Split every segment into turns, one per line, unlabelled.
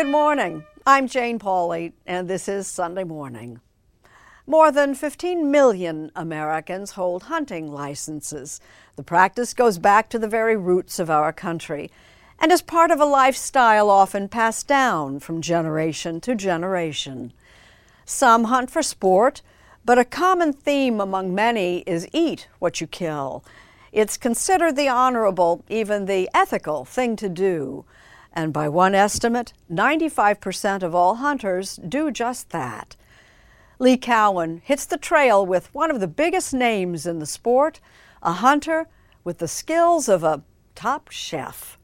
Good morning. I'm Jane Pauley, and this is Sunday Morning. More than 15 million Americans hold hunting licenses. The practice goes back to the very roots of our country and is part of a lifestyle often passed down from generation to generation. Some hunt for sport, but a common theme among many is eat what you kill. It's considered the honorable, even the ethical thing to do. And by one estimate, 95% of all hunters do just that. Lee Cowan hits the trail with one of the biggest names in the sport, a hunter with the skills of a top chef.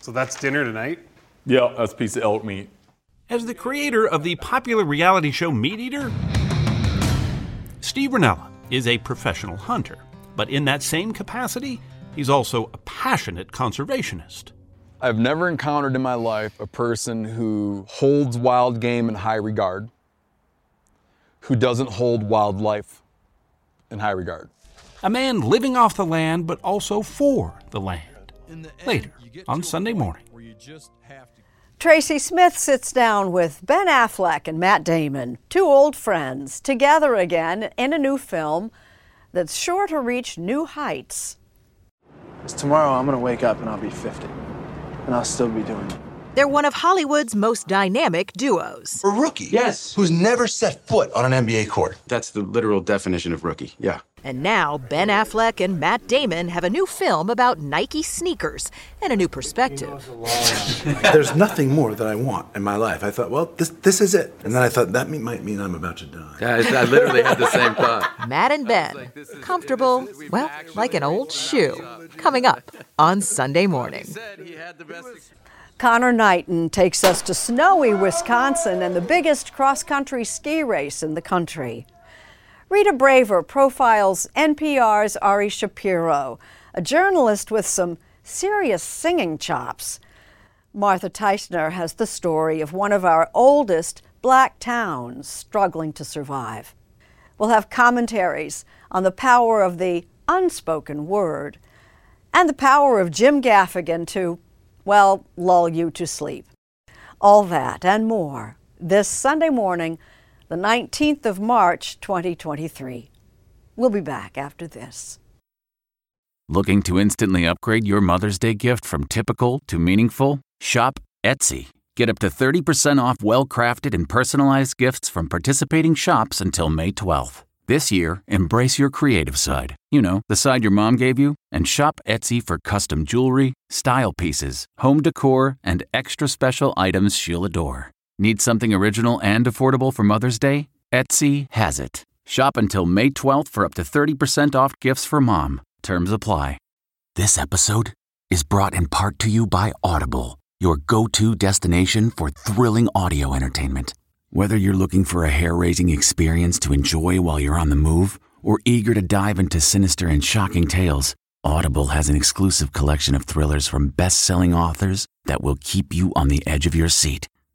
So that's dinner tonight?
Yeah, that's a piece of elk meat.
As the creator of the popular reality show Meat Eater, Steve Rinella is a professional hunter, but in that same capacity, he's also a passionate conservationist.
I've never encountered in my life a person who holds wild game in high regard, who doesn't hold wildlife in high regard.
A man living off the land, but also for the land. Later on Sunday morning.
Tracy Smith sits down with Ben Affleck and Matt Damon, two old friends, together again in a new film that's sure to reach new heights.
Tomorrow I'm going to wake up and I'll be 50, and I'll still be doing it.
They're one of Hollywood's most dynamic duos.
A rookie?
Yes.
Who's never set foot on an NBA court.
That's the literal definition of rookie, yeah.
And now Ben Affleck and Matt Damon have a new film about Nike sneakers and a new perspective.
There's nothing more that I want in my life. I thought, well, this this is it. And then I thought that might mean I'm about to die.
Yeah, I literally had the same thought.
Matt and Ben, comfortable, well, like an old shoe. Coming up on Sunday morning.
Connor Knighton takes us to snowy Wisconsin and the biggest cross country ski race in the country. Rita Braver profiles NPR's Ari Shapiro, a journalist with some serious singing chops. Martha Teichner has the story of one of our oldest black towns struggling to survive. We'll have commentaries on the power of the unspoken word and the power of Jim Gaffigan to, well, lull you to sleep. All that and more this Sunday morning, the 19th of March, 2023. We'll be back after this.
Looking to instantly upgrade your Mother's Day gift from typical to meaningful? Shop Etsy. Get up to 30% off well crafted and personalized gifts from participating shops until May 12th. This year, embrace your creative side. You know, the side your mom gave you, and shop Etsy for custom jewelry, style pieces, home decor, and extra special items she'll adore. Need something original and affordable for Mother's Day? Etsy has it. Shop until May 12th for up to 30% off gifts for mom. Terms apply. This episode is brought in part to you by Audible, your go to destination for thrilling audio entertainment. Whether you're looking for a hair raising experience to enjoy while you're on the move or eager to dive into sinister and shocking tales, Audible has an exclusive collection of thrillers from best selling authors that will keep you on the edge of your seat.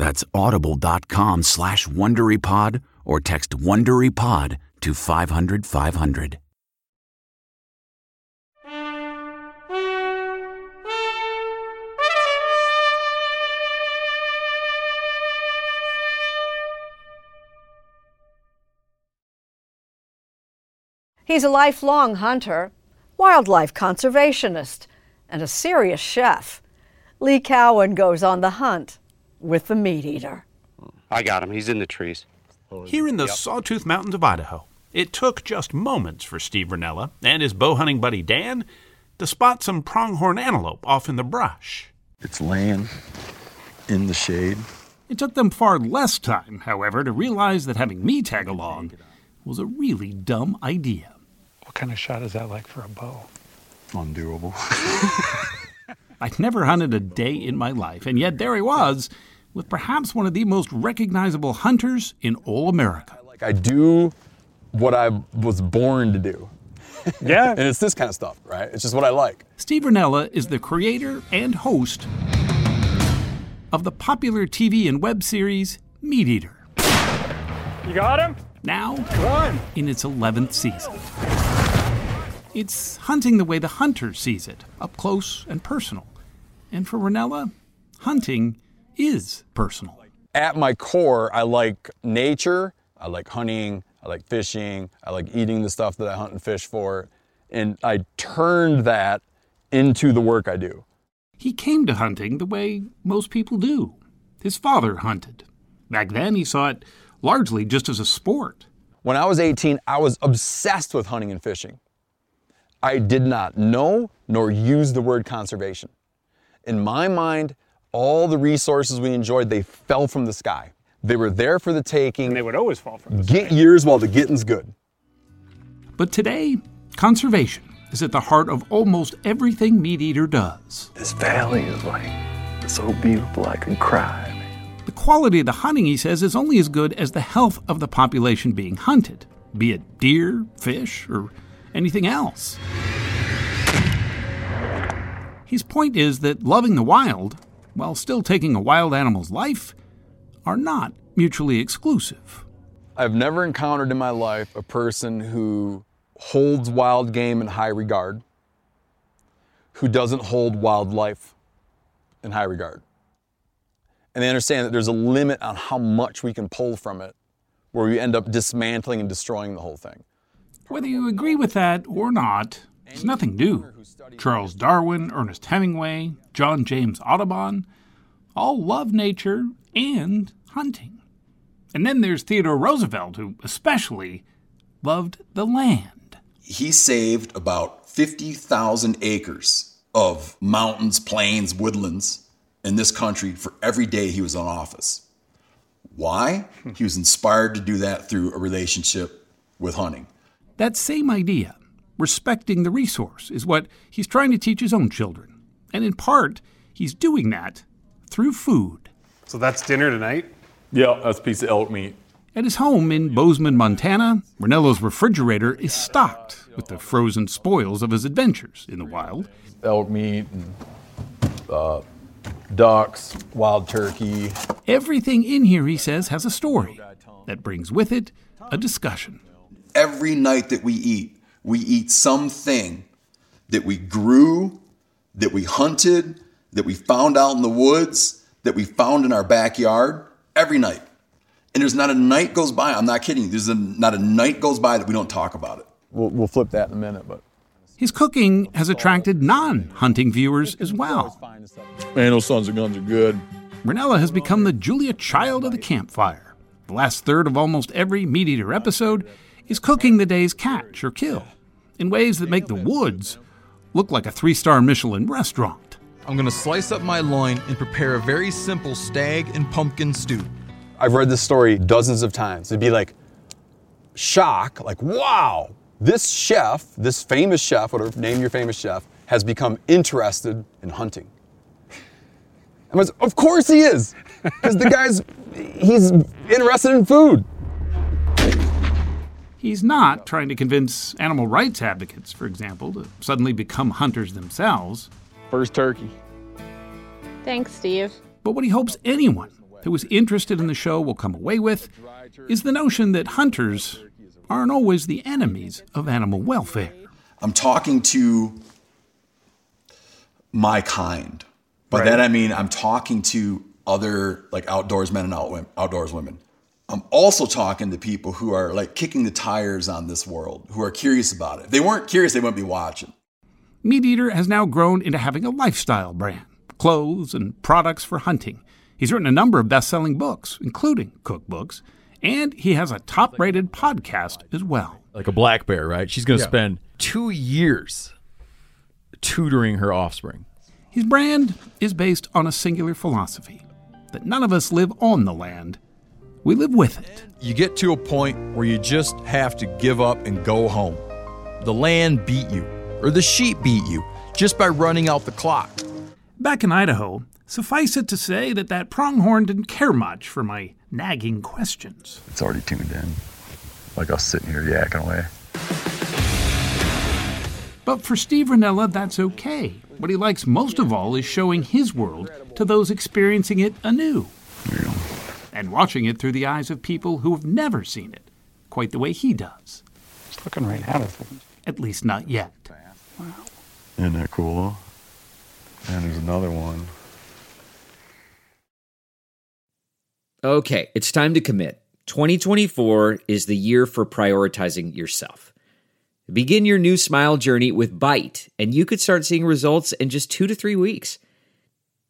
That's audible.com slash WonderyPod or text WonderyPod to 500 500.
He's a lifelong hunter, wildlife conservationist, and a serious chef. Lee Cowan goes on the hunt with the meat eater.
I got him. He's in the trees.
Here in the Sawtooth Mountains of Idaho, it took just moments for Steve Rinella and his bow hunting buddy Dan to spot some pronghorn antelope off in the brush.
It's laying in the shade.
It took them far less time, however, to realize that having me tag along was a really dumb idea.
What kind of shot is that like for a bow?
Undoable.
I'd never hunted a day in my life, and yet there he was, with perhaps one of the most recognizable hunters in all America.
Like I do what I was born to do.
Yeah.
and it's this kind of stuff, right? It's just what I like.
Steve Rinella is the creator and host of the popular TV and web series Meat Eater.
You got him?
Now,
Run!
in its 11th season. It's hunting the way the hunter sees it, up close and personal. And for Rinella, hunting is personal.
At my core, I like nature, I like hunting, I like fishing, I like eating the stuff that I hunt and fish for. And I turned that into the work I do.
He came to hunting the way most people do. His father hunted. Back then, he saw it largely just as a sport.
When I was 18, I was obsessed with hunting and fishing. I did not know nor use the word conservation. In my mind, all the resources we enjoyed, they fell from the sky. They were there for the taking.
And they would always fall from the
Get
sky.
yours while the getting's good.
But today, conservation is at the heart of almost everything Meat Eater does.
This valley is like so beautiful I could cry.
The quality of the hunting, he says, is only as good as the health of the population being hunted, be it deer, fish, or anything else. His point is that loving the wild, while still taking a wild animal's life, are not mutually exclusive.
I've never encountered in my life a person who holds wild game in high regard, who doesn't hold wildlife in high regard. And they understand that there's a limit on how much we can pull from it, where we end up dismantling and destroying the whole thing.
Whether you agree with that or not, it's nothing new. Charles Darwin, Ernest Hemingway, John James Audubon all love nature and hunting. And then there's Theodore Roosevelt, who especially loved the land.
He saved about 50,000 acres of mountains, plains, woodlands in this country for every day he was in office. Why? He was inspired to do that through a relationship with hunting.
That same idea, respecting the resource, is what he's trying to teach his own children. And in part, he's doing that through food.
So that's dinner tonight?
Yeah, that's a piece of elk meat.
At his home in Bozeman, Montana, Rinella's refrigerator is stocked with the frozen spoils of his adventures in the wild.
Elk meat, and, uh, ducks, wild turkey.
Everything in here, he says, has a story that brings with it a discussion.
Every night that we eat, we eat something that we grew, that we hunted, that we found out in the woods, that we found in our backyard. Every night. And there's not a night goes by, I'm not kidding you, there's a, not a night goes by that we don't talk about it.
We'll, we'll flip that in a minute, but.
His cooking has attracted non hunting viewers as well.
Man, those sons of guns are good.
Rinella has become the Julia Child of the campfire. The last third of almost every Meat Eater episode is cooking the day's catch or kill in ways that make the woods look like a three star Michelin restaurant.
I'm gonna slice up my loin and prepare a very simple stag and pumpkin stew.
I've read this story dozens of times. It'd be like shock, like, wow, this chef, this famous chef, whatever, name your famous chef, has become interested in hunting. I was, of course he is, because the guy's, he's interested in food.
He's not trying to convince animal rights advocates, for example, to suddenly become hunters themselves.
First turkey.
Thanks, Steve.
But what he hopes anyone who is interested in the show will come away with is the notion that hunters aren't always the enemies of animal welfare.
I'm talking to my kind. By
Right.
that I mean I'm talking to other like outdoors men and outdoors women. I'm also talking to people who are like kicking the tires on this world, who are curious about it. If they weren't curious, they wouldn't be watching.
Meat Eater has now grown into having a lifestyle brand, clothes and products for hunting. He's written a number of best selling books, including cookbooks, and he has a top rated podcast as well.
Like a black bear, right? She's going to
Yeah.
spend two years tutoring her offspring.
His brand is based on a singular philosophy that none of us live on the land, we live with it.
You get to a point where you just have to give up and go home. The land beat you, or the sheep beat you, just by running out the clock.
Back in Idaho, suffice it to say that that pronghorn didn't care much for my nagging questions.
It's already tuned in. Like us sitting here yakking away.
But for Steve Rinella, that's okay. What he likes most of all is showing his world to those experiencing it anew. And watching it through the eyes of people who have never seen it, quite the way he does.
It's looking right at us.
At least not yet. Wow.
Isn't that cool? And there's another one.
Okay, it's time to commit. 2024 is the year for prioritizing yourself. Begin your new smile journey with Byte, and you could start seeing results in just two to three weeks.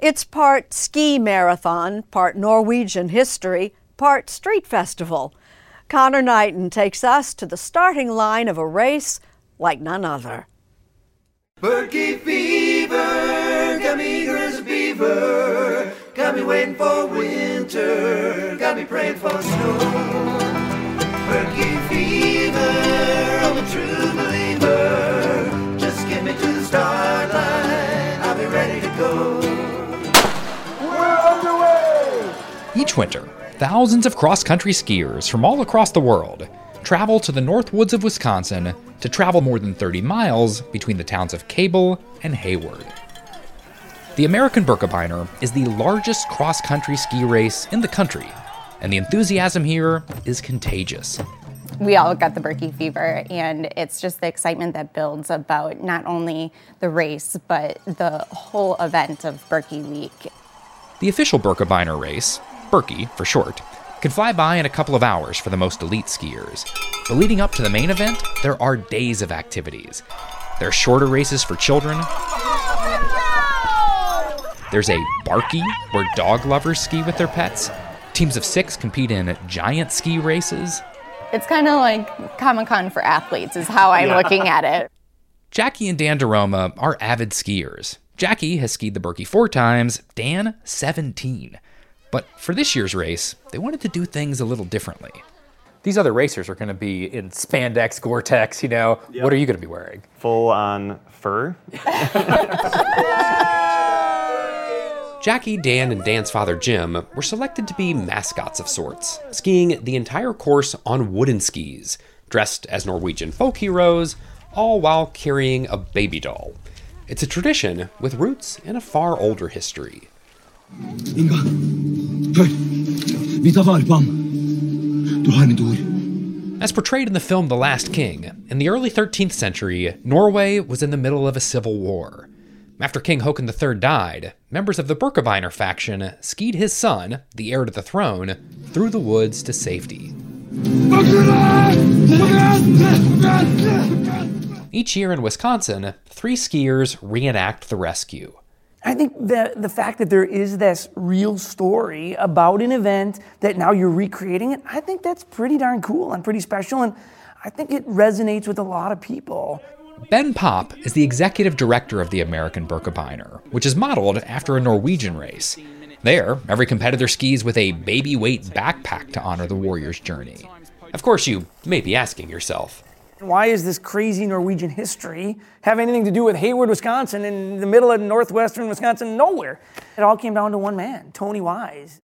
It's part ski marathon, part Norwegian history, part street festival. Connor Knighton takes us to the starting line of a race like none other.
Birkie fever, got me eager as a beaver, got me waiting for winter, got me praying for snow. Birkie fever, I'm a true believer, just get me to the start line, I'll be ready to go.
Each winter, thousands of cross country skiers from all across the world travel to the North Woods of Wisconsin to travel more than 30 miles between the towns of Cable and Hayward. The American Birkebeiner is the largest cross country ski race in the country, and the enthusiasm here is contagious.
we all got the Birkie fever, and it's just the excitement that builds about not only the race, but the whole event of Birkie Week.
The official Birkebeiner race, Birkie for short, can fly by in a couple of hours for the most elite skiers. But leading up to the main event, there are days of activities. There are shorter races for children. There's a Barkie, where dog lovers ski with their pets. Teams of six compete in giant ski races.
It's kind of like Comic Con for athletes, is how I'm
Yeah.
looking at it.
Jackie and Dan DeRoma are avid skiers. Jackie has skied the Birkie four times, Dan 17. But for this year's race, they wanted to do things a little differently.
These other racers are going to be in spandex, Gore-Tex. You know, what are you going to be wearing?
Full on fur.
Jackie, Dan, and Dan's father Jim were selected to be mascots of sorts, skiing the entire course on wooden skis, dressed as Norwegian folk heroes, all while carrying a baby doll. It's a tradition with roots in a far older history.
Inga, hør. Vi tar vare på ham. Du har mitt ord.
As portrayed in the film The Last King, in the early 13th century, Norway was in the middle of a civil war. After King Haakon III died, members of the Birkebeiner faction skied his son, the heir to the throne, through the woods to safety. Each year in Wisconsin, three skiers reenact the rescue.
I think the the fact that there is this real story about an event that now you're recreating it, I think that's pretty darn cool and pretty special, and I think it resonates with a lot of people.
Ben Popp is the executive director of the American Birkebeiner, which is modeled after a Norwegian race. There, every competitor skis with a baby weight backpack to honor the warrior's journey. Of course, you may be asking yourself,
Why is this crazy Norwegian history have anything to do with Hayward, Wisconsin, in the middle of northwestern Wisconsin, nowhere? It all came down to one man, Tony Wise.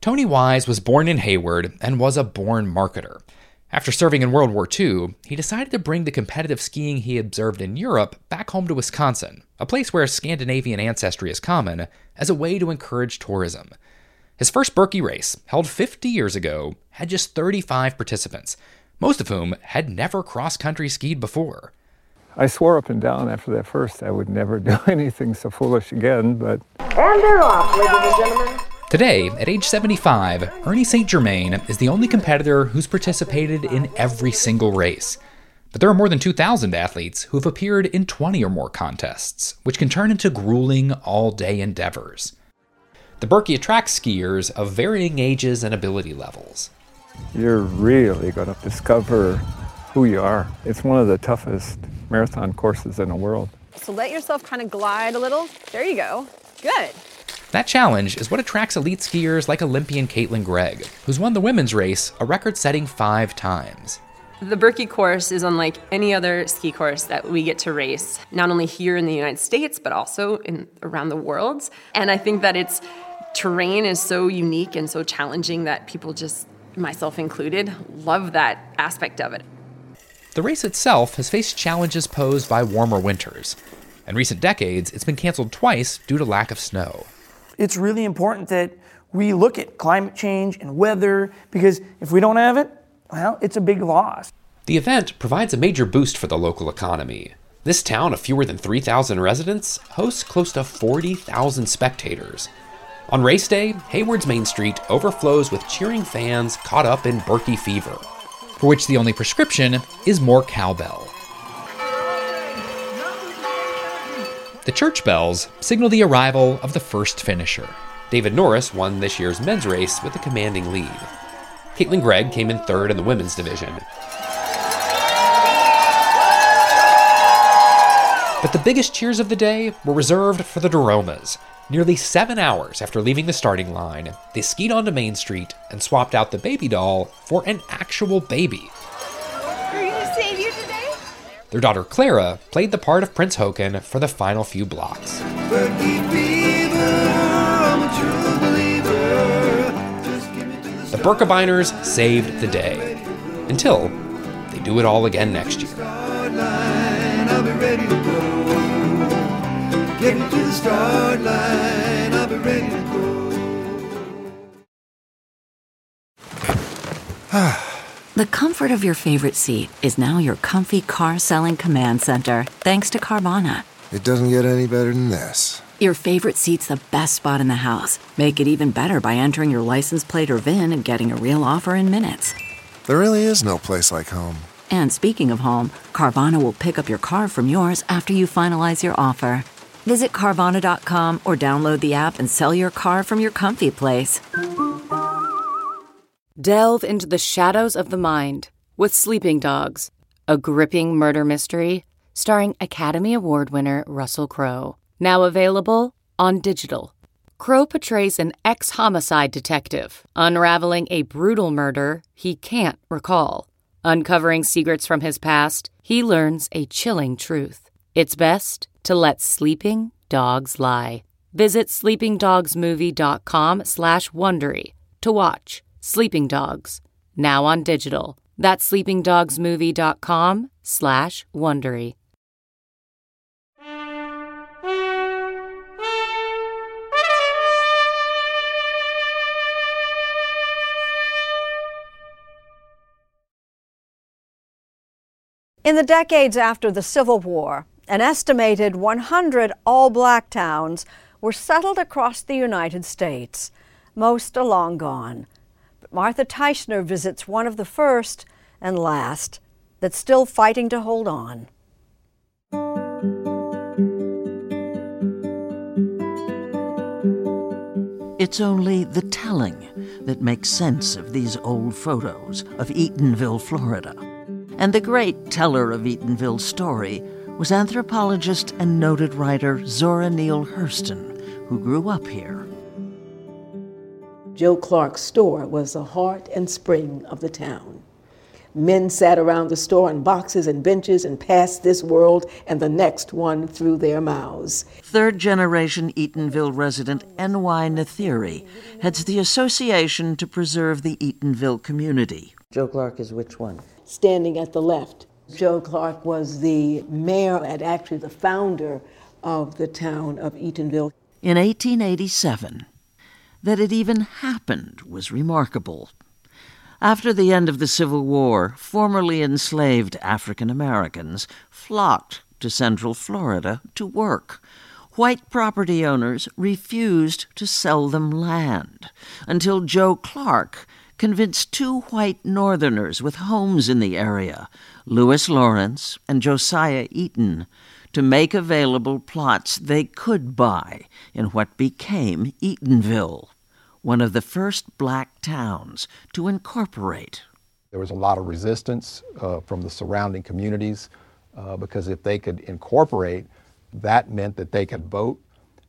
Tony Wise was born in Hayward and was a born marketer. After serving in World War II, he decided to bring the competitive skiing he observed in Europe back home to Wisconsin, a place where Scandinavian ancestry is common, as a way to encourage tourism. His first Birkie race, held 50 years ago, had just 35 participants, most of whom had never cross country skied before.
I swore up and down after that first I would never do anything so foolish again, but
And they're off, ladies and gentlemen.
Today, at age 75, Ernie St. Germain is the only competitor who's participated in every single race. But there are more than 2,000 athletes who have appeared in 20 or more contests, which can turn into grueling all day endeavors. The Birkie attracts skiers of varying ages and ability levels.
You're really going to discover who you are. It's one of the toughest marathon courses in the world.
So let yourself kind of glide a little. There you go. Good.
That challenge is what attracts elite skiers like Olympian Caitlin Gregg, who's won the women's race a record setting five times.
The Birkie course is unlike any other ski course that we get to race, not only here in the United States, but also in around the world. And I think that its terrain is so unique and so challenging that people just, myself included, love that aspect of it.
The race itself has faced challenges posed by warmer winters. In recent decades, it's been canceled twice due to lack of snow.
It's really important that we look at climate change and weather because if we don't have it, well, it's a big loss.
The event provides a major boost for the local economy. This town of fewer than 3,000 residents hosts close to 40,000 spectators. On race day, Hayward's Main Street overflows with cheering fans caught up in Birkie fever.
for which the only prescription is more cowbell. The church bells signal the arrival of the first finisher.
David Norris won this year's men's race with a commanding lead. Caitlin Gregg came in third in the women's division.
But the biggest cheers of the day were reserved for the Doromas. Nearly seven hours after leaving the starting line, they skied onto Main Street and swapped out the baby doll for an actual baby.
Are you gonna save you today?
Their daughter Clara played the part of Prince Haakon for the final few blocks. The Birkebeiners saved the day. Until they do it all again next year.
I'll be ready to go. Get me to the start line. ready to go.
The comfort of your favorite seat is now your comfy car selling command center, thanks to Carvana.
It doesn't get any better than this.
Your favorite seat's the best spot in the house. Make it even better by entering your license plate or VIN and getting a real offer in minutes.
There really is no place like home.
And speaking of home, Carvana will pick up your car from yours after you finalize your offer. Visit Carvana.com or download the app and sell your car from your comfy place.
Delve into the shadows of the mind with Sleeping Dogs, a gripping murder mystery starring Academy Award winner Russell Crowe. Now available on digital. Crowe portrays an ex homicide detective unraveling a brutal murder he can't recall. Uncovering secrets from his past, he learns a chilling truth. It's best to let sleeping dogs lie. Visit sleepingdogsmovie.com slash Wondery to watch Sleeping Dogs, now on digital. That's sleepingdogsmovie.com slash Wondery.
In the decades after the Civil War, an estimated 100 all black towns were settled across the United States, most are long gone. But Martha Teichner visits one of the first and last that's still fighting to hold on.
It's only the telling that makes sense of these old photos of Eatonville, Florida. And the great teller of Eatonville's story was anthropologist and noted writer Zora Neale Hurston, who grew up here.
Joe Clark's store was the heart and spring of the town. Men sat around the store on boxes and benches and passed this world and the next one through their mouths.
Third generation Eatonville resident N.Y. Nathiri heads the Association to Preserve the Eatonville Community.
Joe Clark is which one? Standing at the left. Joe Clark was the mayor and actually the founder of the town of Eatonville.
In 1887, that it even happened was remarkable. After the end of the Civil War, formerly enslaved African Americans flocked to Central Florida to work. White property owners refused to sell them land until Joe Clark convinced two white Northerners with homes in the area, Lewis Lawrence and Josiah Eaton, to make available plots they could buy in what became Eatonville, one of the first black towns to incorporate.
There was a lot of resistance uh, from the surrounding communities uh, because if they could incorporate, that meant that they could vote,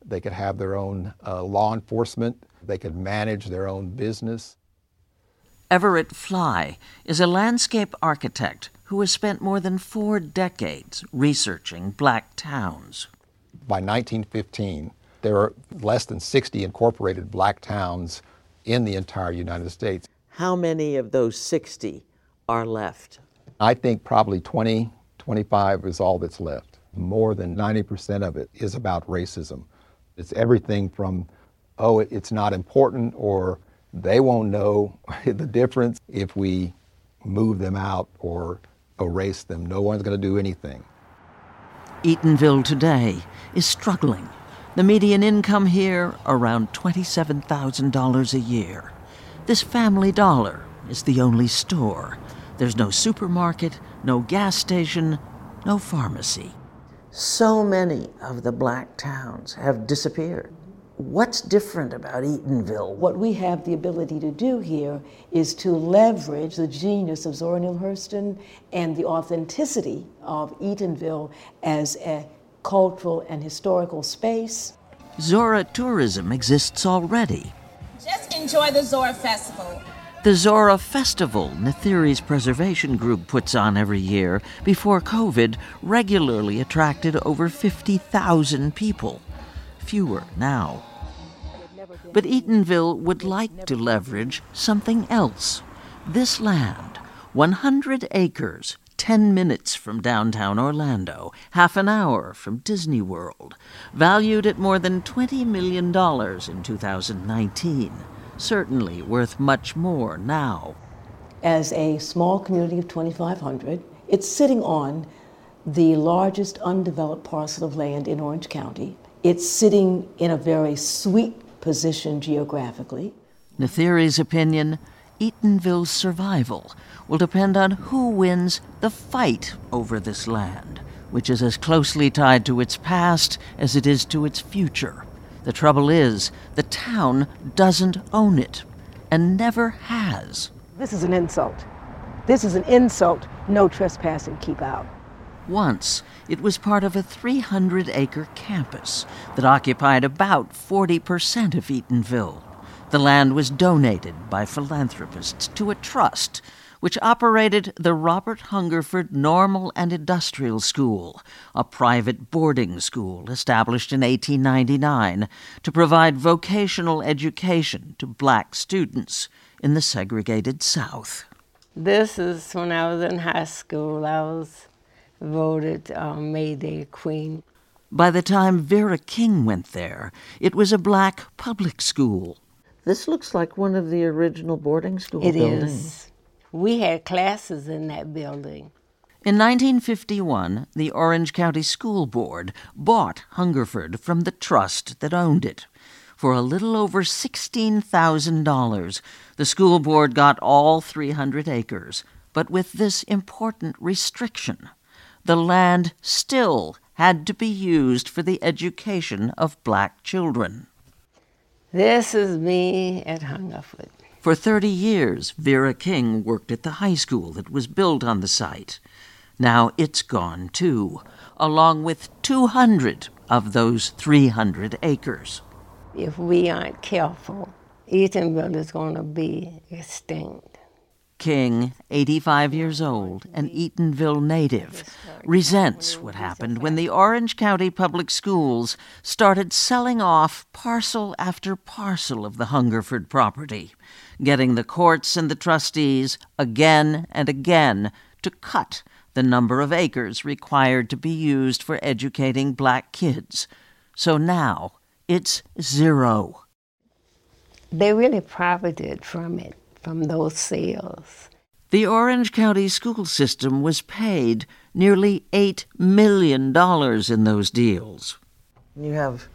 they could have their own uh, law enforcement, they could manage their own business.
Everett Fly is a landscape architect who has spent more than four decades researching black towns.
By 1915, there are less than 60 incorporated black towns in the entire United States.
How many of those 60 are left?
I think probably 20, 25 is all that's left. More than 90% of it is about racism. It's everything from, oh, it's not important, or they won't know the difference if we move them out or erase them. No one's going to do anything.
Eatonville today is struggling. The median income here around $27,000 a year. This family dollar is the only store. There's no supermarket, no gas station, no pharmacy.
So many of the black towns have disappeared. What's different about Eatonville? What we have the ability to do here is to leverage the genius of Zora Neale Hurston and the authenticity of Eatonville as a cultural and historical space.
Zora tourism exists already.
Just enjoy the Zora Festival.
The Zora Festival, Nathiri's preservation group puts on every year, before COVID, regularly attracted over 50,000 people. Fewer now. But Eatonville would like to leverage something else. This land, 100 acres, 10 minutes from downtown Orlando, half an hour from Disney World, valued at more than $20 million in 2019. Certainly worth much more now.
As a small community of 2,500, it's sitting on the largest undeveloped parcel of land in Orange County. It's sitting in a very sweet position geographically.
Nathiri's opinion Eatonville's survival will depend on who wins the fight over this land, which is as closely tied to its past as it is to its future. The trouble is, the town doesn't own it, and never has.
This is an insult. This is an insult. No trespassing, keep out.
Once, it was part of a 300 acre campus that occupied about 40% of Eatonville. The land was donated by philanthropists to a trust which operated the Robert Hungerford Normal and Industrial School, a private boarding school established in 1899 to provide vocational education to black students in the segregated South.
This is when I was in high school. I was voted um, Mayday Queen.
By the time Vera King went there, it was a black public school.
This looks like one of the original boarding school
It
buildings.
is. We had classes in that building.
In 1951, the Orange County School Board bought Hungerford from the trust that owned it. For a little over $16,000, the school board got all 300 acres, but with this important restriction. The land still had to be used for the education of black children.
This is me at Hungerford.
For 30 years, Vera King worked at the high school that was built on the site. Now it's gone too, along with 200 of those 300 acres.
If we aren't careful, Eatonville is going to be extinct.
King, 85 years old, an Eatonville native, resents what happened when the Orange County Public Schools started selling off parcel after parcel of the Hungerford property, getting the courts and the trustees again and again to cut the number of acres required to be used for educating black kids. So now it's zero.
They really profited from it, from those sales.
The Orange County school system was paid nearly $8 million in those deals.
You have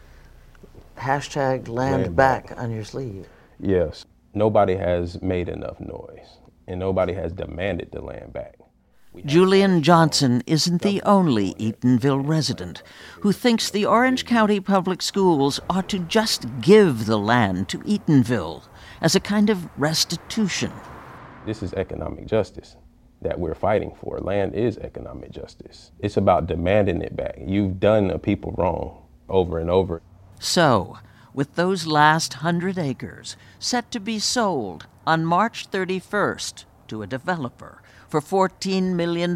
hashtag land,
Land
back on your sleeve.
Yes, nobody has made enough noise, and nobody has demanded the land back.
Julian Johnson isn't the only Eatonville resident who thinks the Orange County Public Schools ought to just give the land to Eatonville as a kind of restitution.
This is economic justice that we're fighting for. Land is economic justice. It's about demanding it back. You've done the people wrong over and over.
So, with those last hundred acres set to be sold on March 31st to a developer for $14 million,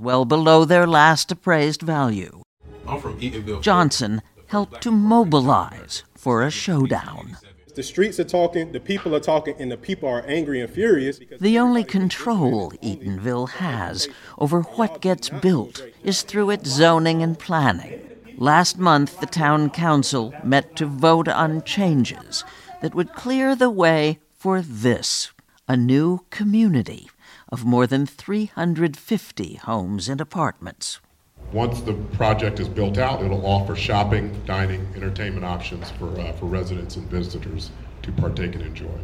well below their last appraised value,
I'm from
Johnson helped to mobilize for a showdown.
The streets are talking, the people are talking, and the people are angry and furious.
The only control Eatonville has over what gets built is through its zoning and planning. Last month, the town council met to vote on changes that would clear the way for this a new community of more than 350 homes and apartments.
Once the project is built out, it'll offer shopping, dining, entertainment options for, uh, for residents and visitors to partake and enjoy.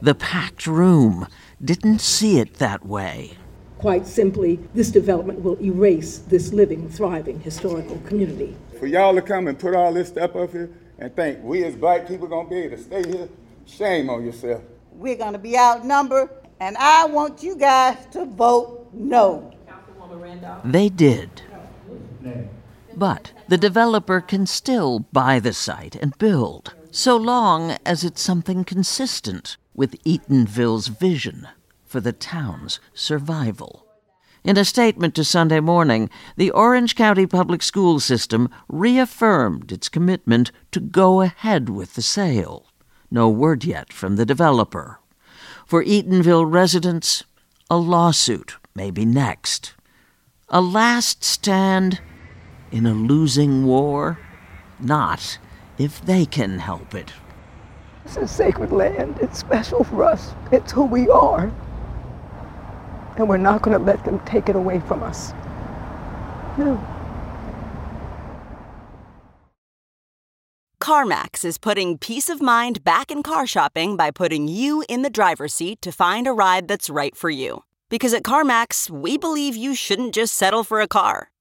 The packed room didn't see it that way.
Quite simply, this development will erase this living, thriving historical community.
For y'all to come and put all this stuff up here and think we as black people gonna be able to stay here, shame on yourself.
We're going to be outnumbered, and I want you guys to vote no.
They did. But the developer can still buy the site and build, so long as it's something consistent with Eatonville's vision for the town's survival. In a statement to Sunday Morning, the Orange County Public School System reaffirmed its commitment to go ahead with the sale. No word yet from the developer. For Eatonville residents, a lawsuit may be next. A last stand in a losing war? Not if they can help it.
This is sacred land. It's special for us. It's who we are. And we're not going to let them take it away from us. No.
CarMax is putting peace of mind back in car shopping by putting you in the driver's seat to find a ride that's right for you. Because at CarMax, we believe you shouldn't just settle for a car,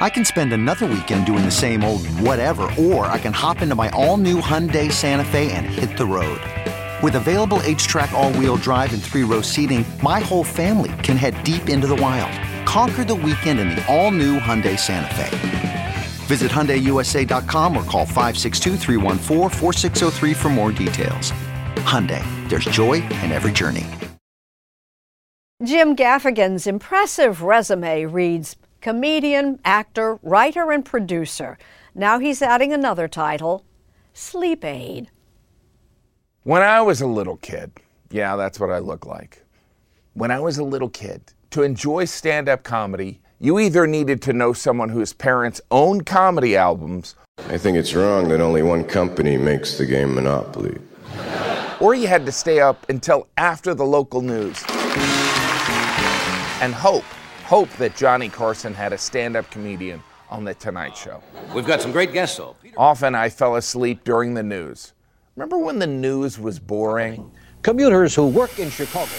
I can spend another weekend doing the same old whatever, or I can hop into my all new Hyundai Santa Fe and hit the road. With available HTRAC, all wheel drive, and three row seating, my whole family can head deep into the wild. Conquer the weekend in the all new Hyundai Santa Fe. Visit HyundaiUSA.com or call 562 for more details. Hyundai, there's joy in every journey.
Jim Gaffigan's impressive resume reads comedian, actor, writer, and producer. Now he's adding another title Sleep Aid.
When I was a little kid, yeah, that's what I look like. When I was a little kid, to enjoy stand up comedy, you either needed to know someone whose parents owned comedy albums,
I think it's wrong that only one company makes the game Monopoly.
or you had to stay up until after the local news and hope, hope that Johnny Carson had a stand up comedian on The Tonight Show.
We've got some great guests, though.
Often I fell asleep during the news. Remember when the news was boring?
Commuters who work in Chicago.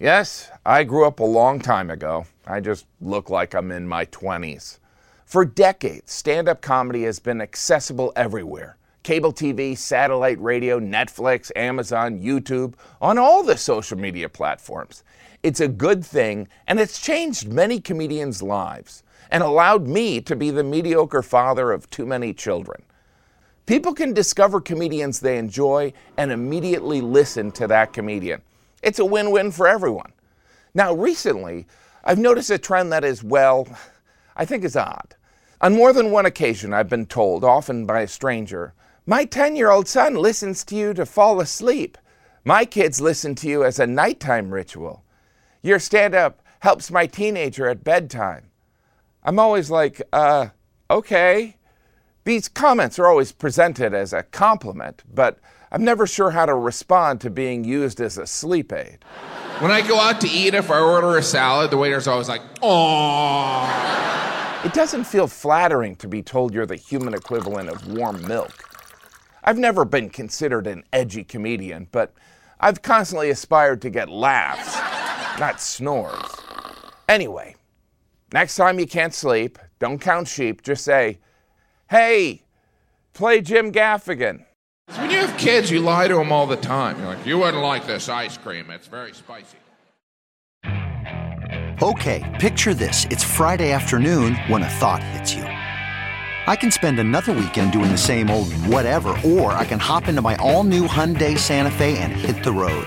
Yes, I grew up a long time ago. I just look like I'm in my 20s. For decades, stand up comedy has been accessible everywhere cable TV, satellite radio, Netflix, Amazon, YouTube, on all the social media platforms. It's a good thing, and it's changed many comedians' lives and allowed me to be the mediocre father of too many children. People can discover comedians they enjoy and immediately listen to that comedian. It's a win win for everyone. Now, recently, I've noticed a trend that is, well, I think is odd. On more than one occasion, I've been told, often by a stranger, my 10 year old son listens to you to fall asleep. My kids listen to you as a nighttime ritual. Your stand up helps my teenager at bedtime. I'm always like, uh, okay. These comments are always presented as a compliment, but I'm never sure how to respond to being used as a sleep aid.
When I go out to eat, if I order a salad, the waiter's always like, "Aww."
It doesn't feel flattering to be told you're the human equivalent of warm milk. I've never been considered an edgy comedian, but I've constantly aspired to get laughs, not snores. Anyway, next time you can't sleep, don't count sheep, just say, hey, play Jim Gaffigan.
When you have kids, you lie to them all the time. You're like, you wouldn't like this ice cream. It's very spicy.
Okay, picture this. It's Friday afternoon when a thought hits you. I can spend another weekend doing the same old whatever, or I can hop into my all new Hyundai Santa Fe and hit the road.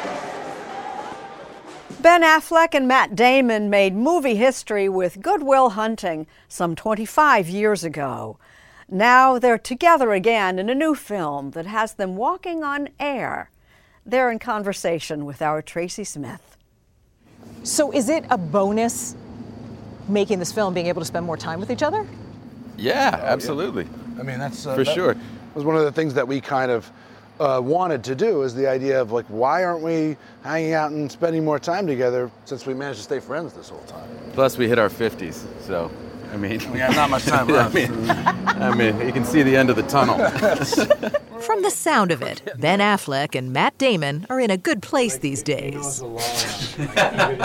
Ben Affleck and Matt Damon made movie history with Good Will Hunting some 25 years ago. Now they're together again in a new film that has them walking on air. They're in conversation with our Tracy Smith.
So, is it a bonus making this film, being able to spend more time with each other?
Yeah, absolutely.
I mean, that's uh,
For
that
sure.
Was one of the things that we kind of uh, wanted to do is the idea of like, why aren't we hanging out and spending more time together since we managed to stay friends this whole time?
Plus, we hit our 50s, so I mean,
We have not much time
I
left.
mean, I mean, you can see the end of the tunnel.
From the sound of it, Ben Affleck and Matt Damon are in a good place these days.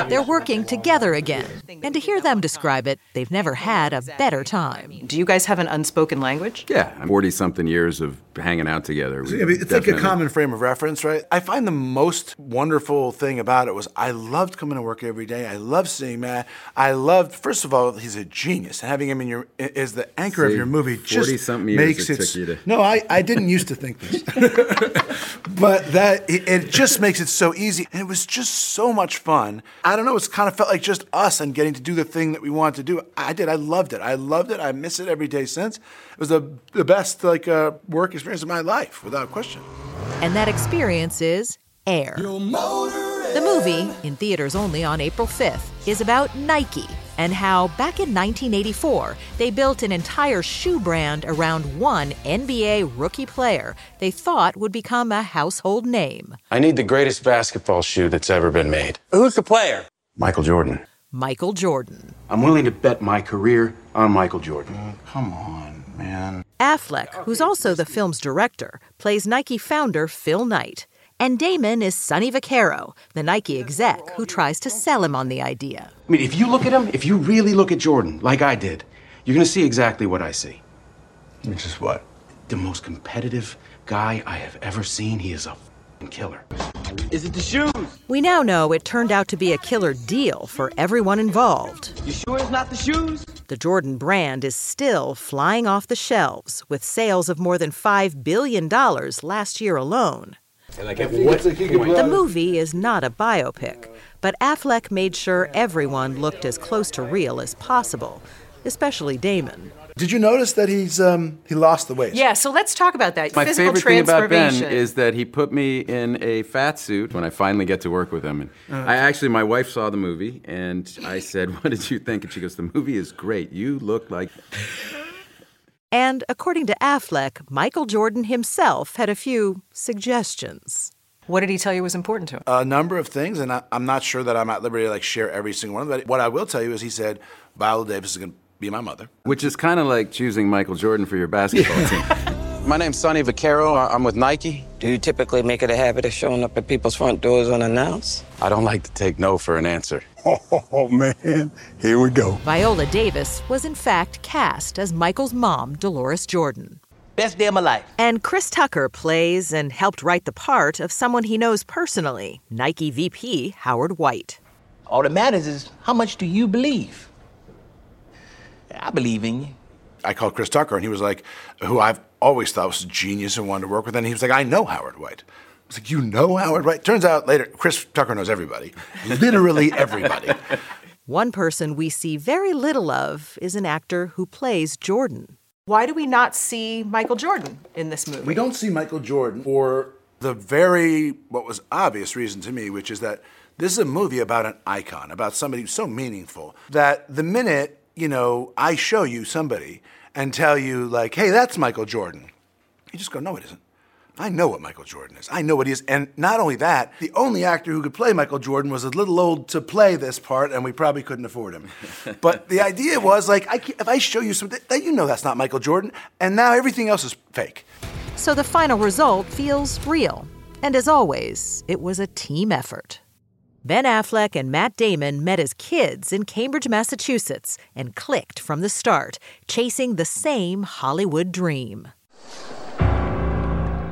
They're working together again, and to hear them describe it, they've never had a better time.
Do you guys have an unspoken language?
yeah, 40 something years of hanging out together.
I mean, it's like a common frame of reference, right? I find the most wonderful thing about it was I loved coming to work every day. I loved seeing Matt. I loved, first of all, he's a genius. And having him in your is the anchor of your movie just
40-something years
makes
it
it.
to-
No, I, I didn't used to think this, but that it, it just makes it so easy, and it was just so much fun. I don't know. It's kind of felt like just us and getting to do the thing that we wanted to do. I did. I loved it. I loved it. I miss it every day since. It was the the best like uh, work experience of my life, without question.
And that experience is Air. The movie, in theaters only on April 5th, is about Nike and how back in 1984 they built an entire shoe brand around one NBA rookie player they thought would become a household name
I need the greatest basketball shoe that's ever been made. Who's the player? Michael Jordan.
Michael Jordan.
I'm willing to bet my career on Michael Jordan. Oh, come on, man.
Affleck, who's also the film's director, plays Nike founder Phil Knight. And Damon is Sonny Vaccaro, the Nike exec who tries to sell him on the idea.
I mean, if you look at him, if you really look at Jordan, like I did, you're gonna see exactly what I see.
Which is what?
The most competitive guy I have ever seen. He is a f***ing killer.
Is it the shoes? We now know it turned out to be a killer deal for everyone involved.
You sure it's not the shoes?
The Jordan brand is still flying off the shelves with sales of more than $5 billion last year alone.
Like
The movie is not a biopic, but Affleck made sure everyone looked as close to real as possible, especially Damon.
Did you notice that he's um, he lost the weight?
Yeah, so let's talk about that.
My
Physical
favorite thing about Ben is that he put me in a fat suit when I finally get to work with him. And
Uh.
I actually, my wife saw the movie, and I said, "What did you think?" And she goes, "The movie is great. You look like."
And according to Affleck, Michael Jordan himself had a few suggestions.
What did he tell you was important to him?
A number of things, and I, I'm not sure that I'm at liberty to like share every single one of them. But what I will tell you is, he said Viola Davis is going to be my mother.
Which is kind of like choosing Michael Jordan for your basketball team.
My name's Sonny Vaccaro. I'm with Nike.
Do you typically make it a habit of showing up at people's front doors unannounced?
I don't like to take no for an answer.
Oh, man. Here we go.
Viola Davis was in fact cast as Michael's mom, Dolores Jordan.
Best day of my life.
And Chris Tucker plays and helped write the part of someone he knows personally, Nike VP Howard White.
All that matters is how much do you believe? I believe in you.
I called Chris Tucker, and he was like, who I've always thought was a genius and wanted to work with. And he was like, I know Howard White. I was like, you know Howard White? Turns out later, Chris Tucker knows everybody, literally everybody.
One person we see very little of is an actor who plays Jordan.
Why do we not see Michael Jordan in this movie?
We don't see Michael Jordan for the very, what was obvious reason to me, which is that this is a movie about an icon, about somebody who's so meaningful that the minute, you know, I show you somebody and tell you, like, hey, that's Michael Jordan, you just go, no, it isn't. I know what Michael Jordan is. I know what he is. And not only that, the only actor who could play Michael Jordan was a little old to play this part, and we probably couldn't afford him. but the idea was like, I, if I show you something, that you know that's not Michael Jordan, and now everything else is fake.
So the final result feels real. And as always, it was a team effort. Ben Affleck and Matt Damon met as kids in Cambridge, Massachusetts, and clicked from the start, chasing the same Hollywood dream.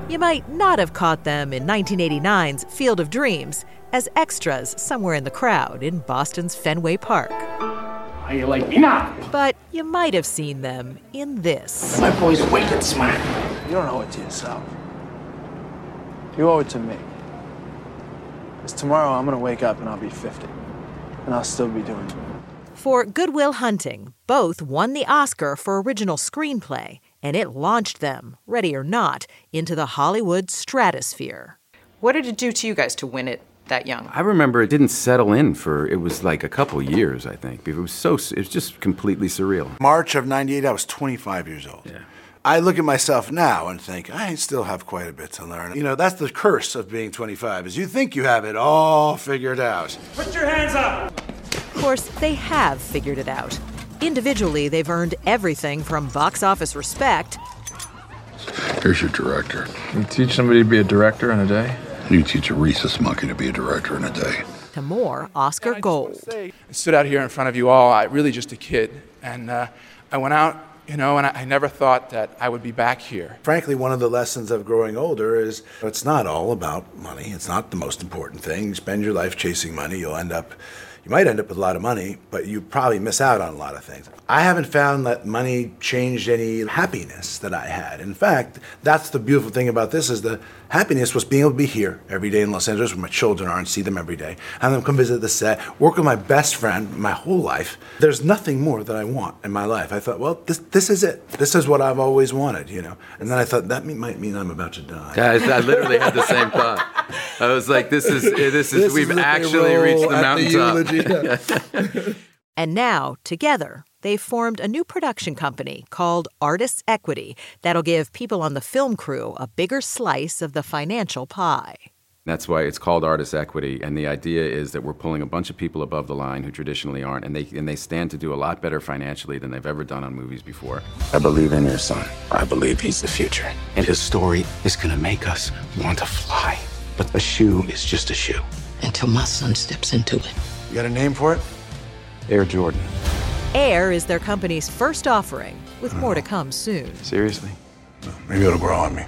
You might not have caught them in 1989's Field of Dreams as extras somewhere in the crowd in Boston's Fenway Park.
Are you like me now?
But you might have seen them in this.
My boy's wicked smart.
You don't owe it to yourself. You owe it to me. Because tomorrow I'm going to wake up and I'll be 50. And I'll still be doing it.
For Good Will Hunting, both won the Oscar for original screenplay, and it launched them, ready or not, into the Hollywood stratosphere.
What did it do to you guys to win it that young?
I remember it didn't settle in for it was like a couple years, I think. It was so it was just completely surreal.
March of 98, I was 25 years old.
Yeah.
I look at myself now and think, I still have quite a bit to learn. You know, that's the curse of being 25, is you think you have it all figured out.
Put your hands up!
Of course, they have figured it out. Individually, they've earned everything from box office respect
Here's your director.
You teach somebody to be a director in a day?
You teach a rhesus monkey to be a director in a day.
to more Oscar gold.
I stood out here in front of you all, I, really just a kid, and uh, I went out, you know, and I, I never thought that I would be back here.
Frankly, one of the lessons of growing older is it's not all about money. It's not the most important thing. You spend your life chasing money, you'll end up, you might end up with a lot of money, but you probably miss out on a lot of things. I haven't found that money changed any happiness that I had. In fact, that's the beautiful thing about this is the happiness was being able to be here every day in Los Angeles where my children are and see them every day. Have them come visit the set, work with my best friend my whole life. There's nothing more that I want in my life. I thought, well, this this is it. This is what I've always wanted, you know. And then I thought that might mean I'm about to die.
Guys, I literally had the same thought. I was like, "This is this is
This
we've
is
actually reached the
at the
mountaintop."
And now, together, they've formed a new production company called Artists Equity that'll give people on the film crew a bigger slice of the financial pie.
That's why it's called artist equity, and the idea is that we're pulling a bunch of people above the line who traditionally aren't, and they and they stand to do a lot better financially than they've ever done on movies before.
I believe in your son. I believe he's the future. And his story is gonna make us want to fly. But a shoe is just a shoe.
Until my son steps into it.
You got a name for it?
Air Jordan.
Air is their company's first offering, with more to come soon.
Seriously?
Maybe it'll grow on me.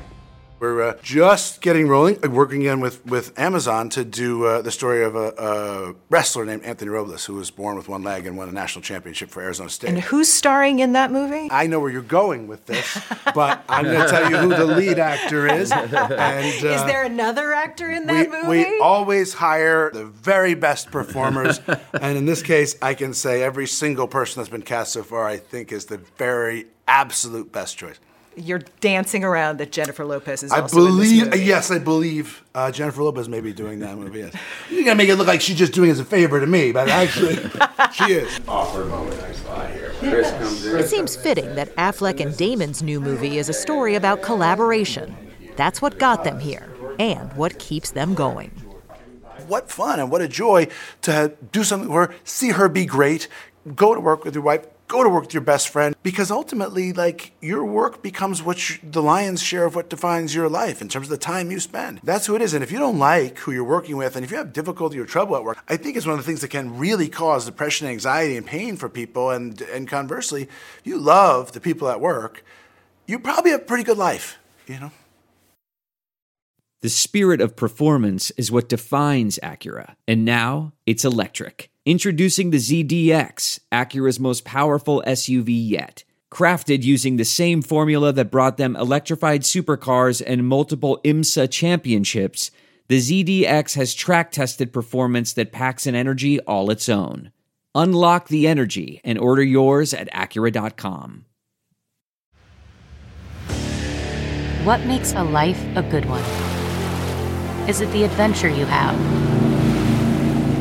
We're uh, just getting rolling, uh, working again with, with Amazon to do uh, the story of a, a wrestler named Anthony Robles, who was born with one leg and won a national championship for Arizona State.
And who's starring in that movie?
I know where you're going with this, but I'm going to tell you who the lead actor is. And, uh,
Is there another actor in
we,
that movie?
we always hire the very best performers, and in this case, I can say every single person that's been cast so far, I think, is the very absolute best choice.
You're dancing around that Jennifer Lopez is
I
also in this
believe,
movie.
yes, I believe uh, Jennifer Lopez may be doing that movie. Yes, you're gonna make it look like she's just doing it as a favor to me, but actually, she is. Awkward moment. I saw here.
Chris comes in.
It seems fitting that Affleck and Damon's new movie is a story about collaboration. That's what got them here, and what keeps them going.
What fun and what a joy to do something where see her be great, go to work with your wife, go to work with your best friend, because ultimately, like your work becomes what the lion's share of what defines your life in terms of the time you spend. That's who it is. And if you don't like who you're working with, and if you have difficulty or trouble at work, I think it's one of the things that can really cause depression, anxiety, and pain for people. And and conversely, you love the people at work, you probably have a pretty good life. You know.
The spirit of performance is what defines Acura, and now it's electric. Introducing the ZDX, Acura's most powerful SUV yet. Crafted using the same formula that brought them electrified supercars and multiple IMSA championships, the ZDX has track tested performance that packs an energy all its own. Unlock the energy and order yours at Acura.com.
What makes a life a good one? Is it the adventure you have?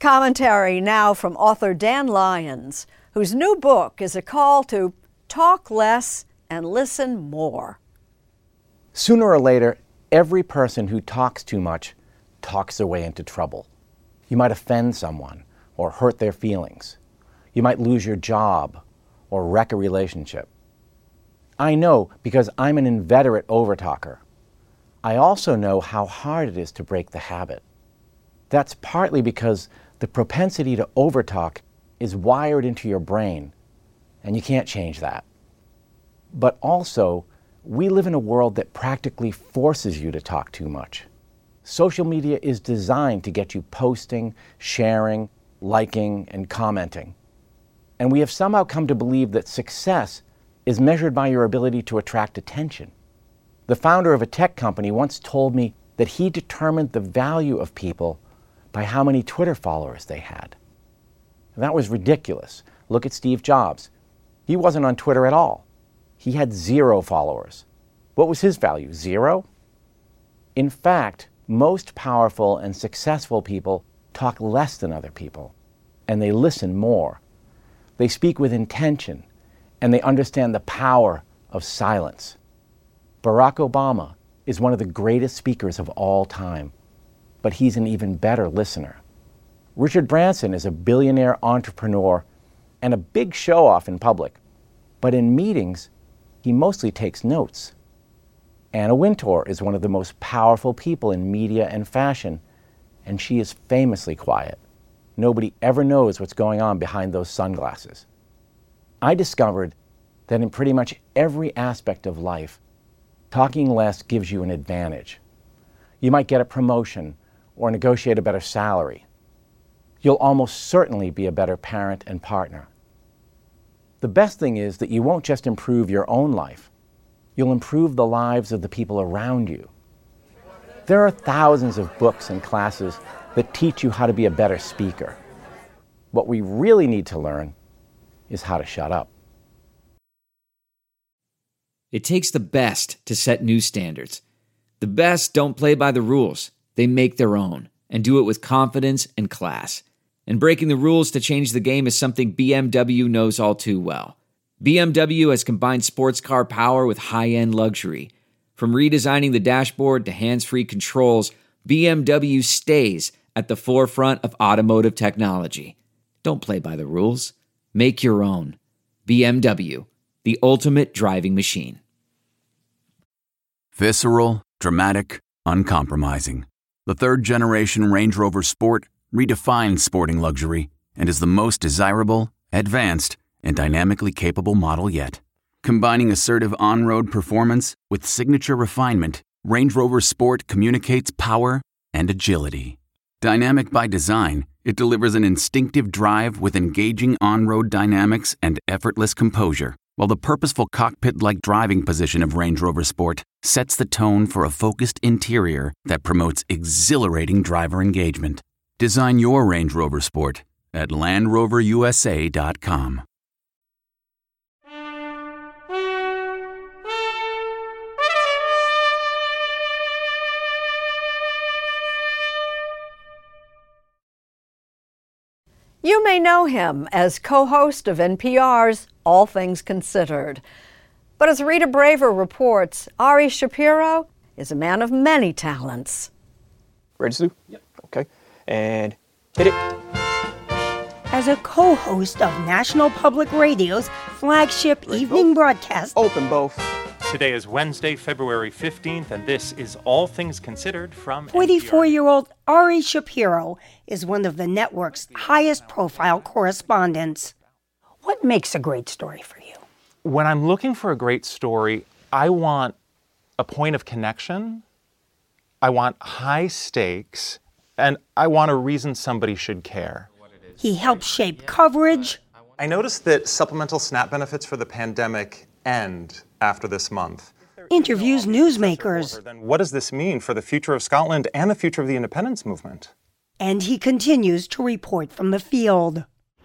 Commentary now from author Dan Lyons, whose new book is a call to talk less and listen more.
Sooner or later, every person who talks too much talks their way into trouble. You might offend someone or hurt their feelings. You might lose your job or wreck a relationship. I know because I'm an inveterate overtalker. I also know how hard it is to break the habit. That's partly because the propensity to overtalk is wired into your brain, and you can't change that. But also, we live in a world that practically forces you to talk too much. Social media is designed to get you posting, sharing, liking, and commenting. And we have somehow come to believe that success is measured by your ability to attract attention. The founder of a tech company once told me that he determined the value of people by how many Twitter followers they had. And that was ridiculous. Look at Steve Jobs. He wasn't on Twitter at all. He had zero followers. What was his value? Zero? In fact, most powerful and successful people talk less than other people, and they listen more. They speak with intention, and they understand the power of silence. Barack Obama is one of the greatest speakers of all time, but he's an even better listener. Richard Branson is a billionaire entrepreneur and a big show off in public, but in meetings, he mostly takes notes. Anna Wintour is one of the most powerful people in media and fashion, and she is famously quiet. Nobody ever knows what's going on behind those sunglasses. I discovered that in pretty much every aspect of life, talking less gives you an advantage. You might get a promotion or negotiate a better salary. You'll almost certainly be a better parent and partner. The best thing is that you won't just improve your own life, you'll improve the lives of the people around you. There are thousands of books and classes that teach you how to be a better speaker. What we really need to learn is how to shut up.
It takes the best to set new standards. The best don't play by the rules, they make their own and do it with confidence and class. And breaking the rules to change the game is something BMW knows all too well. BMW has combined sports car power with high end luxury. From redesigning the dashboard to hands free controls, BMW stays at the forefront of automotive technology. Don't play by the rules, make your own. BMW, the ultimate driving machine.
Visceral, dramatic, uncompromising. The third generation Range Rover Sport redefines sporting luxury and is the most desirable, advanced, and dynamically capable model yet. Combining assertive on road performance with signature refinement, Range Rover Sport communicates power and agility. Dynamic by design, it delivers an instinctive drive with engaging on road dynamics and effortless composure, while the purposeful cockpit like driving position of Range Rover Sport sets the tone for a focused interior that promotes exhilarating driver engagement. Design your Range Rover Sport at LandRoverUSA.com.
You may know him as co host of NPR's All Things Considered. But as Rita Braver reports, Ari Shapiro is a man of many talents.
Ready, Sue? Yep. Okay. And hit it.
As a co host of National Public Radio's flagship evening oh. broadcast,
Open both.
Today is Wednesday, February 15th, and this is All Things Considered from
44 year old Ari Shapiro is one of the network's highest profile correspondents. What makes a great story for you?
When I'm looking for a great story, I want a point of connection, I want high stakes, and I want a reason somebody should care.
He helps shape coverage.
I noticed that supplemental SNAP benefits for the pandemic end after this month.
Interviews newsmakers.
Then what does this mean for the future of Scotland and the future of the independence movement?
And he continues to report from the field.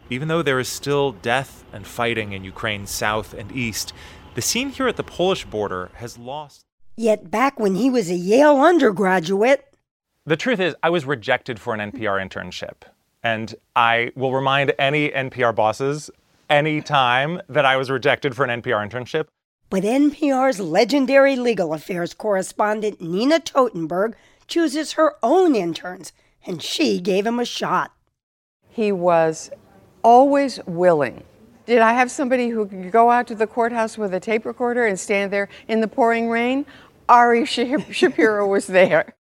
Even though there is still death and fighting in Ukraine's south and east, the scene here at the Polish border has lost.
Yet back when he was a Yale undergraduate,
The truth is, I was rejected for an NPR internship. And I will remind any NPR bosses anytime that I was rejected for an NPR internship.
but NPR's legendary legal affairs correspondent Nina Totenberg chooses her own interns, and she gave him a shot.
He was always willing. Did I have somebody who could go out to the courthouse with a tape recorder and stand there in the pouring rain? Ari Shapiro was there.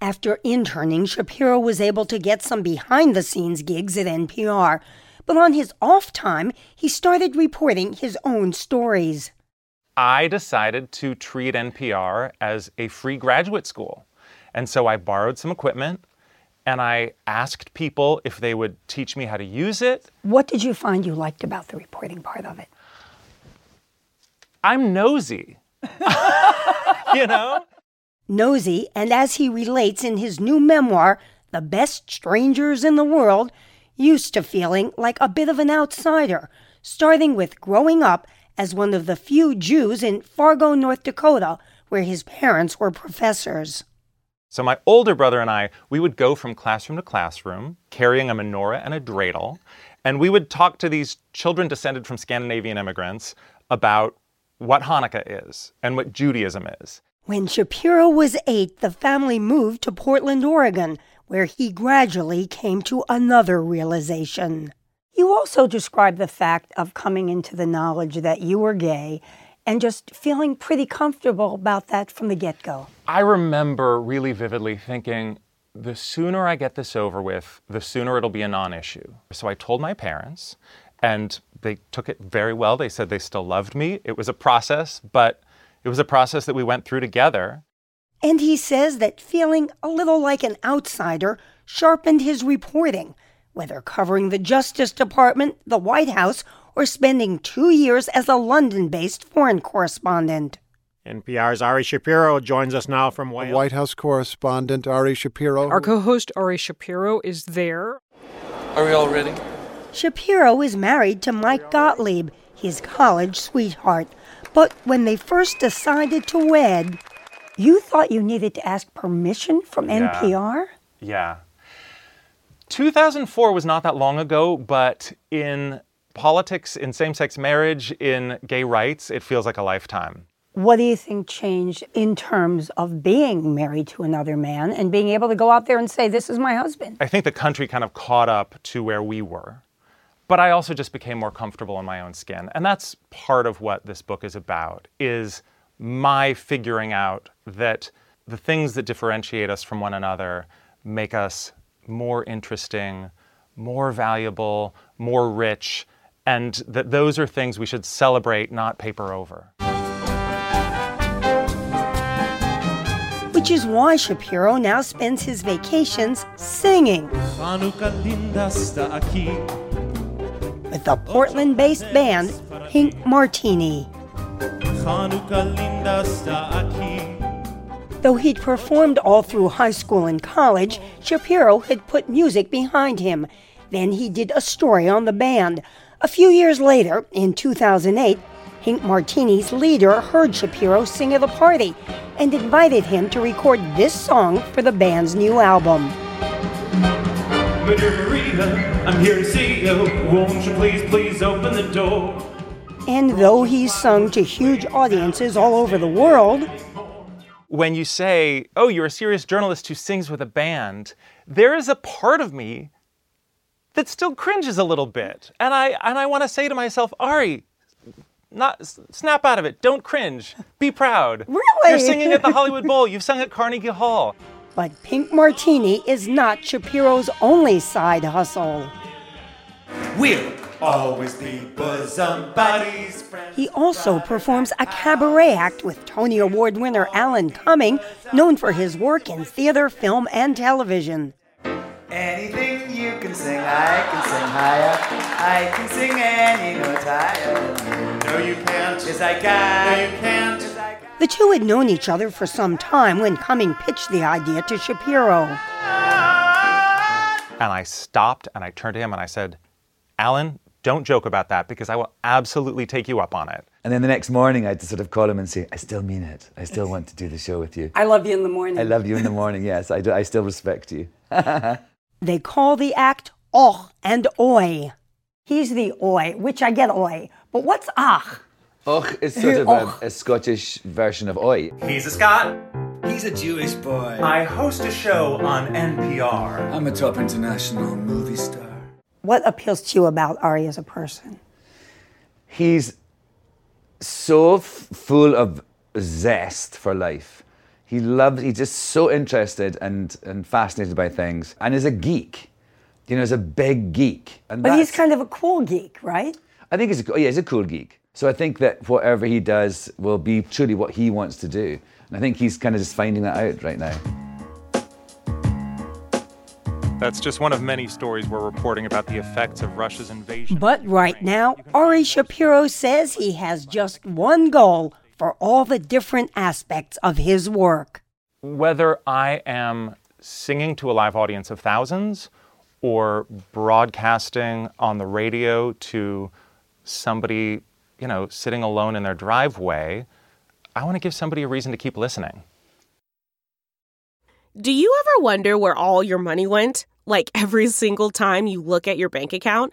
After interning, Shapiro was able to get some behind the scenes gigs at NPR, but on his off time, he started reporting his own stories.
I decided to treat NPR as a free graduate school. And so I borrowed some equipment and I asked people if they would teach me how to use it.
What did you find you liked about the reporting part of it?
I'm nosy. you know?
Nosy, and as he relates in his new memoir, The Best Strangers in the World, used to feeling like a bit of an outsider, starting with growing up as one of the few Jews in Fargo, North Dakota, where his parents were professors.
So my older brother and I, we would go from classroom to classroom carrying a menorah and a dreidel, and we would talk to these children descended from Scandinavian immigrants about what Hanukkah is and what Judaism is.
When Shapiro was eight, the family moved to Portland, Oregon, where he gradually came to another realization. You also describe the fact of coming into the knowledge that you were gay and just feeling pretty comfortable about that from the get go.
I remember really vividly thinking, the sooner I get this over with, the sooner it'll be a non issue. So I told my parents, and they took it very well. They said they still loved me. It was a process, but it was a process that we went through together.
And he says that feeling a little like an outsider sharpened his reporting, whether covering the Justice Department, the White House, or spending two years as a London based foreign correspondent.
NPR's Ari Shapiro joins us now from Wales.
White House correspondent Ari Shapiro.
Our co host Ari Shapiro is there.
Are we all ready?
Shapiro is married to Mike Gottlieb, his college sweetheart. But when they first decided to wed, you thought you needed to ask permission from
Yeah.
NPR?
Yeah. 2004 was not that long ago, but in politics, in same sex marriage, in gay rights, it feels like a lifetime.
What do you think changed in terms of being married to another man and being able to go out there and say, This is my husband?
I think the country kind of caught up to where we were. But I also just became more comfortable in my own skin. And that's part of what this book is about is my figuring out that the things that differentiate us from one another make us more interesting, more valuable, more rich, and that those are things we should celebrate, not paper over.
Which is why Shapiro now spends his vacations singing
Hanukkah linda sta aquí.
with the Portland based band Pink Martini.
Hanukkah linda sta aquí.
Though he'd performed all through high school and college, Shapiro had put music behind him. Then he did a story on the band. A few years later, in 2008, Pink Martini's leader heard Shapiro sing at a party and invited him to record this song for the band's new album.
Major I'm here to see you. Won't you please, please open the door?
And though he's sung to huge audiences all over the world,
when you say, oh, you're a serious journalist who sings with a band, there is a part of me that still cringes a little bit. And I, and I want to say to myself, Ari, not, snap out of it. Don't cringe. Be proud.
Really?
You're singing at the Hollywood Bowl. You've sung at Carnegie Hall.
but Pink Martini is not Shapiro's only side hustle.
We'll always be bosom buddies. friends.
He also performs a cabaret act with Tony Award winner Alan Cumming, known for his work in theater, film, and television.
Anything you can sing, I can sing higher. I can sing any note higher.
No, you can't.
Yes, I can.
No, you can't.
The two had known each other for some time when Cumming pitched the idea to Shapiro.
And I stopped and I turned to him and I said, Alan, don't joke about that because I will absolutely take you up on it.
And then the next morning, I had to sort of call him and say, I still mean it. I still want to do the show with you.
I love you in the morning.
I love you in the morning, yes. I, do, I still respect you.
They call the act Och and Oi. He's the Oi, which I get Oi. But what's Ach?
Och is sort of a, a Scottish version of oi.
He's a Scot.
He's a Jewish boy.
I host a show on NPR.
I'm a top international movie star.
What appeals to you about Ari as a person?
He's so f- full of zest for life. He loves, he's just so interested and, and fascinated by things. And is a geek. You know, he's a big geek. And
But he's kind of a cool geek, right?
I think he's a, yeah, he's a cool geek. So I think that whatever he does will be truly what he wants to do. And I think he's kind of just finding that out right now.
That's just one of many stories we're reporting about the effects of Russia's invasion.
But right now, Ari Shapiro says he has just one goal for all the different aspects of his work.
Whether I am singing to a live audience of thousands or broadcasting on the radio to somebody, you know, sitting alone in their driveway, I want to give somebody a reason to keep listening.
Do you ever wonder where all your money went? Like every single time you look at your bank account?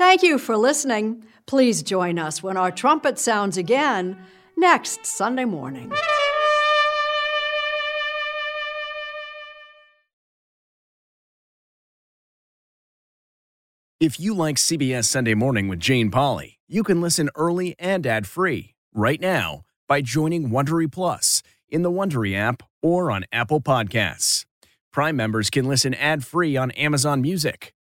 Thank you for listening. Please join us when our trumpet sounds again next Sunday morning.
If you like CBS Sunday Morning with Jane Pauley, you can listen early and ad-free right now by joining Wondery Plus in the Wondery app or on Apple Podcasts. Prime members can listen ad-free on Amazon Music.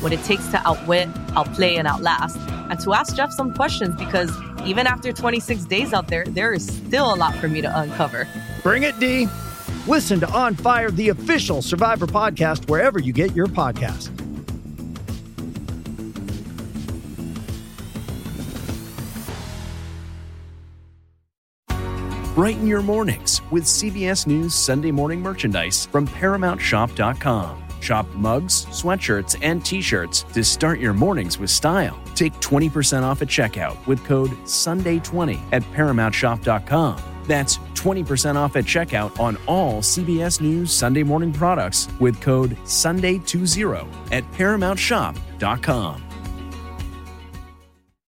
what it takes to outwit, outplay, and outlast, and to ask Jeff some questions because even after 26 days out there, there is still a lot for me to uncover.
Bring it, D. Listen to On Fire, the official Survivor podcast, wherever you get your podcast.
Brighten your mornings with CBS News Sunday morning merchandise from ParamountShop.com. Shop mugs, sweatshirts, and t shirts to start your mornings with style. Take 20% off at checkout with code SUNDAY20 at ParamountShop.com. That's 20% off at checkout on all CBS News Sunday morning products with code SUNDAY20 at ParamountShop.com.